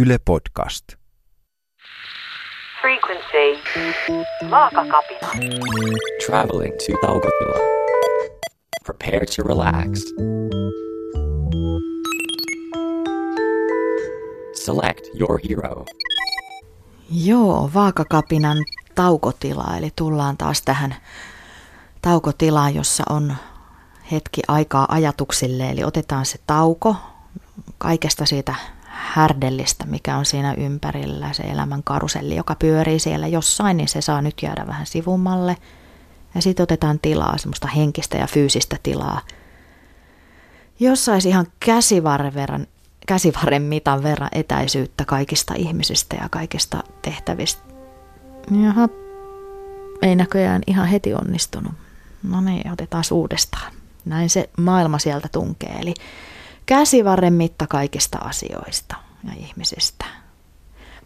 Yle Podcast. Frequency. Vaakakapina. Traveling to Taukotila. Prepare to relax. Select your hero. Joo, vaakakapinan taukotila, eli tullaan taas tähän taukotilaan, jossa on hetki aikaa ajatuksille, eli otetaan se tauko kaikesta siitä härdellistä, mikä on siinä ympärillä, se elämän karuselli, joka pyörii siellä jossain, niin se saa nyt jäädä vähän sivummalle. Ja sitten otetaan tilaa, semmoista henkistä ja fyysistä tilaa, jos saisi ihan käsivarren, verran, käsivarren mitan verran etäisyyttä kaikista ihmisistä ja kaikista tehtävistä. Jaha, ei näköjään ihan heti onnistunut. No niin, otetaan uudestaan. Näin se maailma sieltä tunkee. Eli käsivarren mitta kaikista asioista ja ihmisistä.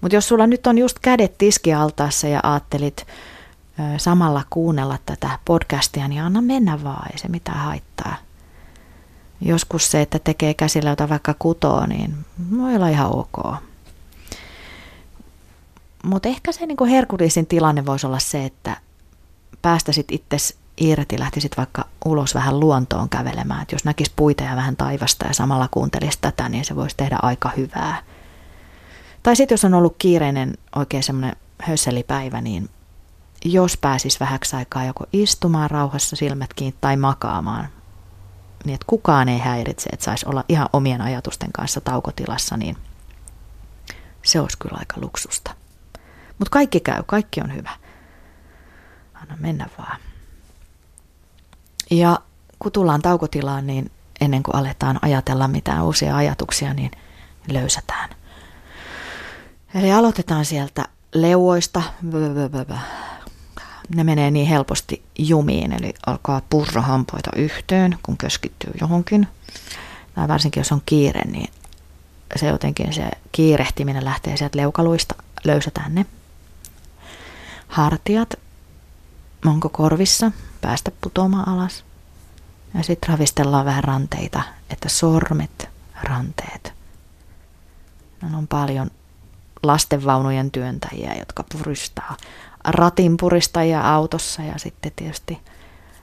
Mutta jos sulla nyt on just kädet tiskialtaassa ja ajattelit ö, samalla kuunnella tätä podcastia, niin anna mennä vaan, ei se mitään haittaa. Joskus se, että tekee käsillä jotain vaikka kutoa, niin voi olla ihan ok. Mutta ehkä se niinku herkullisin tilanne voisi olla se, että päästäsit itse irti, lähtisit vaikka ulos vähän luontoon kävelemään. Et jos näkis puita ja vähän taivasta ja samalla kuuntelisi tätä, niin se voisi tehdä aika hyvää. Tai sitten jos on ollut kiireinen oikein semmoinen hösselipäivä, niin jos pääsis vähäksi aikaa joko istumaan rauhassa silmät kiinni tai makaamaan, niin että kukaan ei häiritse, että saisi olla ihan omien ajatusten kanssa taukotilassa, niin se olisi kyllä aika luksusta. Mutta kaikki käy, kaikki on hyvä. Anna mennä vaan. Ja kun tullaan taukotilaan, niin ennen kuin aletaan ajatella mitään uusia ajatuksia, niin löysätään. Eli aloitetaan sieltä leuoista. Ne menee niin helposti jumiin, eli alkaa purra hampaita yhteen, kun keskittyy johonkin. Tai varsinkin jos on kiire, niin se jotenkin se kiirehtiminen lähtee sieltä leukaluista, löysätään ne. Hartiat, onko korvissa, päästä putoamaan alas. Ja sitten ravistellaan vähän ranteita, että sormet, ranteet. No, on paljon lastenvaunujen työntäjiä, jotka puristaa ratin puristajia autossa ja sitten tietysti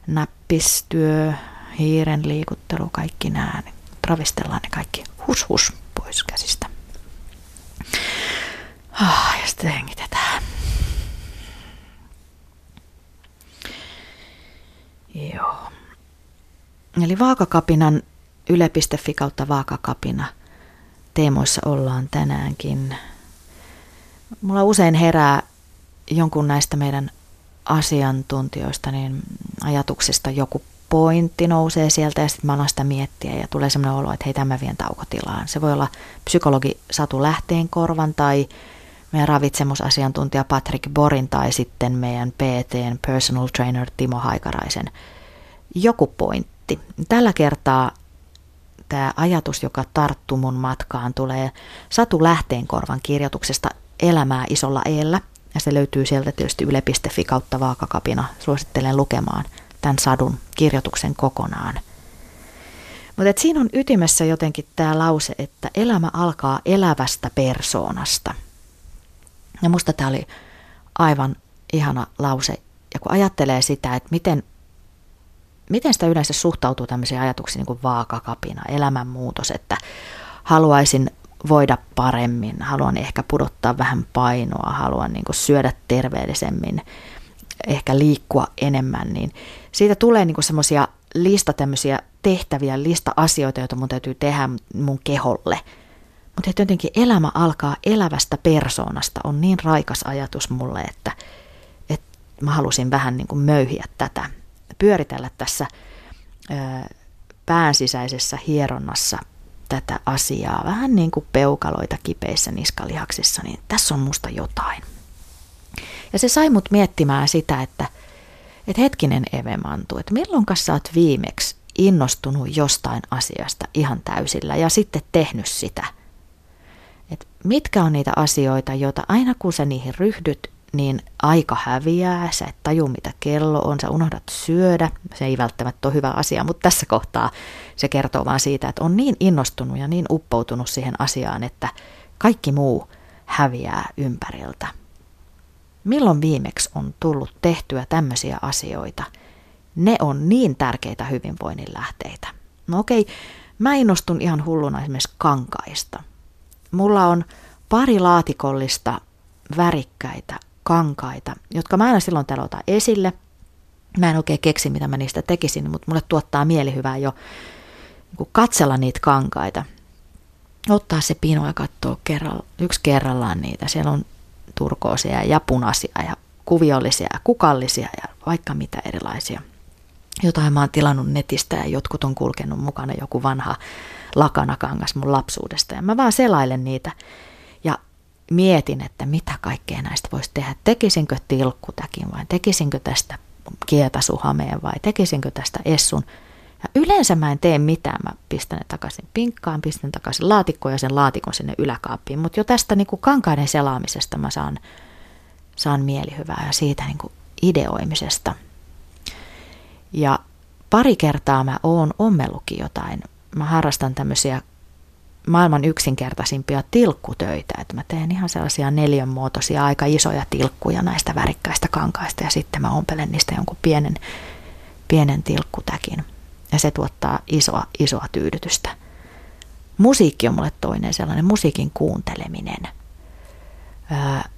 näppistyö, hiiren liikuttelu, kaikki nämä. Niin ravistellaan ne kaikki hus hus pois käsistä. Ah, ja sitten hengitetään. Joo. Eli Vaakakapinan yle.fi kautta Vaakakapina teemoissa ollaan tänäänkin. Mulla usein herää jonkun näistä meidän asiantuntijoista niin ajatuksista joku pointti nousee sieltä ja sitten mä sitä miettiä ja tulee semmoinen olo, että hei tämä vien taukotilaan. Se voi olla psykologi Satu Lähteenkorvan tai meidän ravitsemusasiantuntija Patrick Borin tai sitten meidän PTn personal trainer Timo Haikaraisen joku pointti. Tällä kertaa tämä ajatus, joka tarttuu mun matkaan, tulee Satu Lähteenkorvan kirjoituksesta Elämää isolla eellä. Ja se löytyy sieltä tietysti yle.fi kautta vaakakapina. Suosittelen lukemaan tämän sadun kirjoituksen kokonaan. Mutta siinä on ytimessä jotenkin tämä lause, että elämä alkaa elävästä persoonasta – ja musta tämä oli aivan ihana lause. Ja kun ajattelee sitä, että miten, miten sitä yleensä suhtautuu tämmöisiin ajatuksiin niin kuin vaakakapina, elämänmuutos, että haluaisin voida paremmin, haluan ehkä pudottaa vähän painoa, haluan niin kuin syödä terveellisemmin, ehkä liikkua enemmän, niin siitä tulee niin semmoisia lista tämmöisiä tehtäviä, lista asioita, joita mun täytyy tehdä mun keholle – mutta jotenkin elämä alkaa elävästä persoonasta. On niin raikas ajatus mulle, että, että mä halusin vähän niin kuin möyhiä tätä, pyöritellä tässä päänsisäisessä hieronnassa tätä asiaa, vähän niin kuin peukaloita kipeissä niskalihaksissa, niin tässä on musta jotain. Ja se sai mut miettimään sitä, että, että hetkinen Eve Mantu, että milloin sä oot viimeksi innostunut jostain asiasta ihan täysillä ja sitten tehnyt sitä – että mitkä on niitä asioita, joita aina kun sä niihin ryhdyt, niin aika häviää, sä et taju mitä kello on, sä unohdat syödä, se ei välttämättä ole hyvä asia, mutta tässä kohtaa se kertoo vaan siitä, että on niin innostunut ja niin uppoutunut siihen asiaan, että Kaikki muu häviää ympäriltä. Milloin viimeksi on tullut tehtyä tämmöisiä asioita? Ne on niin tärkeitä hyvinvoinnin lähteitä. No okei, mä innostun ihan hulluna esimerkiksi kankaista. Mulla on pari laatikollista värikkäitä kankaita, jotka mä aina silloin telota esille. Mä en oikein keksi, mitä mä niistä tekisin, mutta mulle tuottaa mielihyvää jo niin katsella niitä kankaita. Ottaa se pino ja katsoa kerralla, yksi kerrallaan niitä. Siellä on turkoosia ja punaisia ja kuviollisia ja kukallisia ja vaikka mitä erilaisia. Jotain mä oon tilannut netistä ja jotkut on kulkenut mukana joku vanha lakanakangas mun lapsuudesta. Ja mä vaan selailen niitä mietin, että mitä kaikkea näistä voisi tehdä. Tekisinkö tilkkutäkin vai tekisinkö tästä kietasuhameen vai tekisinkö tästä essun. Ja yleensä mä en tee mitään. Mä pistän ne takaisin pinkkaan, pistän takaisin laatikkoon ja sen laatikon sinne yläkaappiin. Mutta jo tästä niin kuin kankaiden selaamisesta mä saan, saan mielihyvää ja siitä niin kuin ideoimisesta. Ja pari kertaa mä oon ommellukin jotain. Mä harrastan tämmöisiä maailman yksinkertaisimpia tilkkutöitä. Että mä teen ihan sellaisia neljönmuotoisia, aika isoja tilkkuja näistä värikkäistä kankaista ja sitten mä ompelen niistä jonkun pienen, pienen tilkkutäkin. Ja se tuottaa isoa, isoa tyydytystä. Musiikki on mulle toinen sellainen, musiikin kuunteleminen. Ää,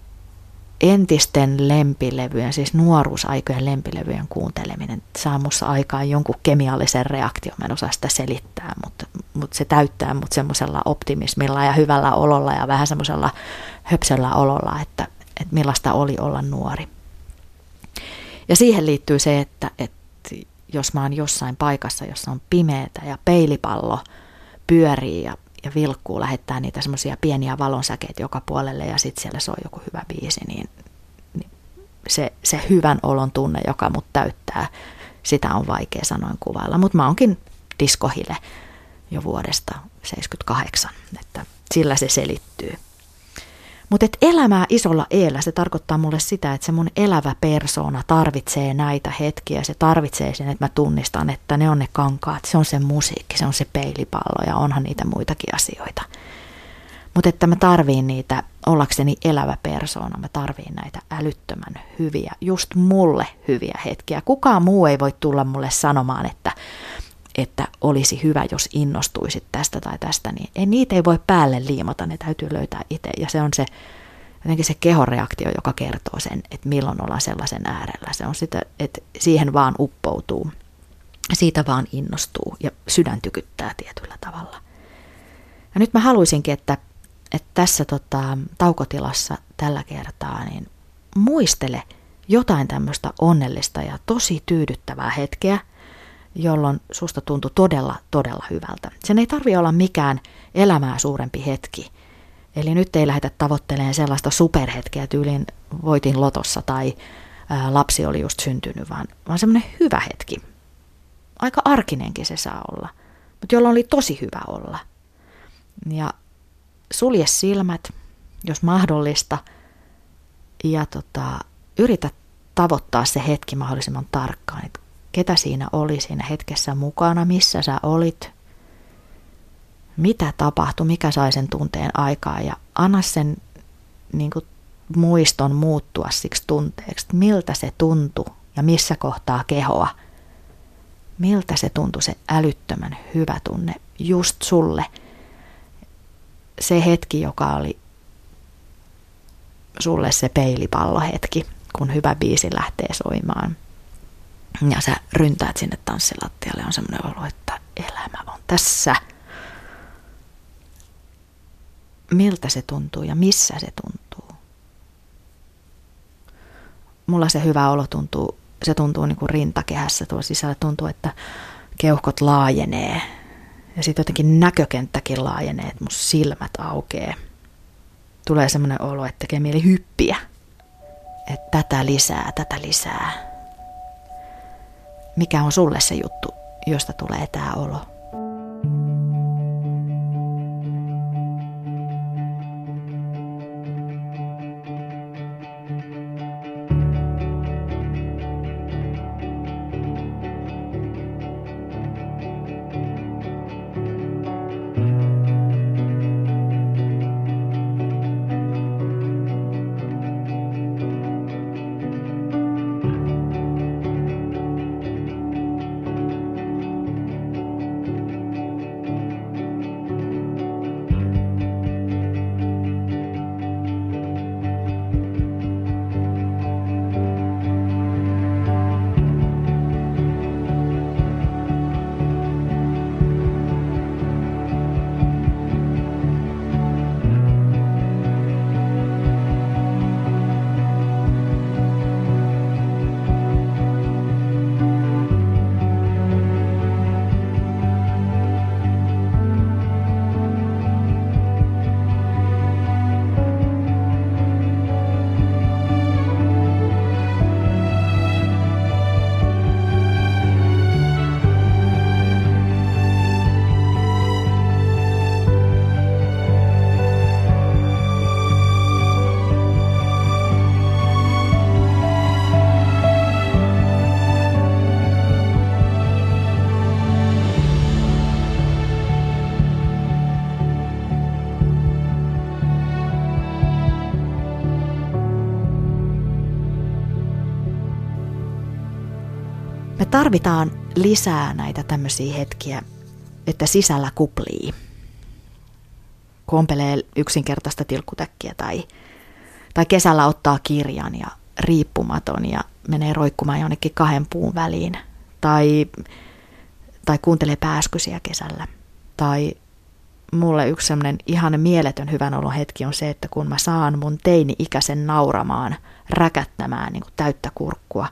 entisten lempilevyjen, siis nuoruusaikojen lempilevyjen kuunteleminen saa musta aikaan jonkun kemiallisen reaktion. Mä en osaa sitä selittää, mutta, mutta se täyttää mut semmoisella optimismilla ja hyvällä ololla ja vähän semmoisella höpsellä ololla, että, että millaista oli olla nuori. Ja siihen liittyy se, että, että jos mä oon jossain paikassa, jossa on pimeätä ja peilipallo pyörii ja, ja vilkkuu, lähettää niitä semmoisia pieniä valonsäkeitä joka puolelle ja sitten siellä soi joku hyvä biisi, niin, niin se, se hyvän olon tunne, joka mut täyttää, sitä on vaikea sanoin kuvailla. Mutta mä oonkin diskohile jo vuodesta 78, että sillä se selittyy. Mutta elämää isolla eellä, se tarkoittaa mulle sitä, että se mun elävä persoona tarvitsee näitä hetkiä. Se tarvitsee sen, että mä tunnistan, että ne on ne kankaat, se on se musiikki, se on se peilipallo ja onhan niitä muitakin asioita. Mutta että mä tarviin niitä, ollakseni elävä persoona, mä tarviin näitä älyttömän hyviä, just mulle hyviä hetkiä. Kukaan muu ei voi tulla mulle sanomaan, että että olisi hyvä, jos innostuisit tästä tai tästä, niin ei, niitä ei voi päälle liimata, ne täytyy löytää itse. Ja se on se, jotenkin se kehoreaktio, joka kertoo sen, että milloin ollaan sellaisen äärellä. Se on sitä, että siihen vaan uppoutuu, siitä vaan innostuu ja sydän tykyttää tietyllä tavalla. Ja nyt mä haluaisinkin, että, että tässä tota, taukotilassa tällä kertaa niin muistele jotain tämmöistä onnellista ja tosi tyydyttävää hetkeä – jolloin susta tuntui todella, todella hyvältä. Sen ei tarvi olla mikään elämää suurempi hetki. Eli nyt ei lähdetä tavoittelemaan sellaista superhetkeä tyylin voitin lotossa tai ää, lapsi oli just syntynyt, vaan, vaan semmoinen hyvä hetki. Aika arkinenkin se saa olla, mutta jolla oli tosi hyvä olla. Ja sulje silmät, jos mahdollista, ja tota, yritä tavoittaa se hetki mahdollisimman tarkkaan. Et ketä siinä oli siinä hetkessä mukana, missä sä olit, mitä tapahtui, mikä sai sen tunteen aikaa ja anna sen niin kuin, muiston muuttua siksi tunteeksi, miltä se tuntui ja missä kohtaa kehoa. Miltä se tuntui se älyttömän hyvä tunne just sulle. Se hetki, joka oli sulle se peilipallohetki, kun hyvä biisi lähtee soimaan – ja sä ryntäät sinne tanssilattialle, on semmoinen olo, että elämä on tässä. Miltä se tuntuu ja missä se tuntuu? Mulla se hyvä olo tuntuu, se tuntuu niin kuin rintakehässä tuolla sisällä. Tuntuu, että keuhkot laajenee ja sitten jotenkin näkökenttäkin laajenee, että mun silmät aukeaa. Tulee semmoinen olo, että tekee mieli hyppiä. Että tätä lisää, tätä lisää mikä on sulle se juttu, josta tulee tämä olo. Tarvitaan lisää näitä tämmöisiä hetkiä, että sisällä kuplii. Kompelee yksinkertaista tilkkutäkkiä tai, tai kesällä ottaa kirjan ja riippumaton ja menee roikkumaan jonnekin kahden puun väliin. Tai, tai kuuntelee pääskysiä kesällä. Tai mulle yksi semmoinen ihan mieletön hyvän olon hetki on se, että kun mä saan mun teini-ikäisen nauramaan, räkättämään niin täyttä kurkkua,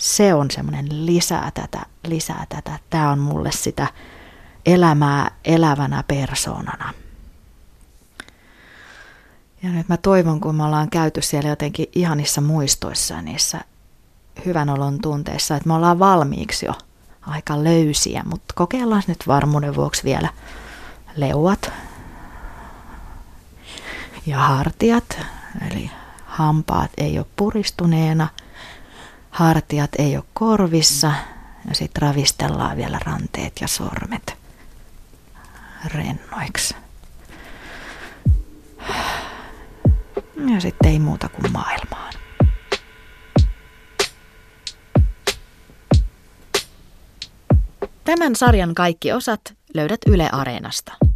se on semmoinen lisää tätä, lisää tätä. Tämä on mulle sitä elämää elävänä persoonana. Ja nyt mä toivon, kun me ollaan käyty siellä jotenkin ihanissa muistoissa ja niissä hyvän olon tunteissa, että me ollaan valmiiksi jo aika löysiä, mutta kokeillaan nyt varmuuden vuoksi vielä leuat ja hartiat, eli hampaat ei ole puristuneena, hartiat ei ole korvissa ja sitten ravistellaan vielä ranteet ja sormet rennoiksi. Ja sitten ei muuta kuin maailmaan. Tämän sarjan kaikki osat löydät Yle Areenasta.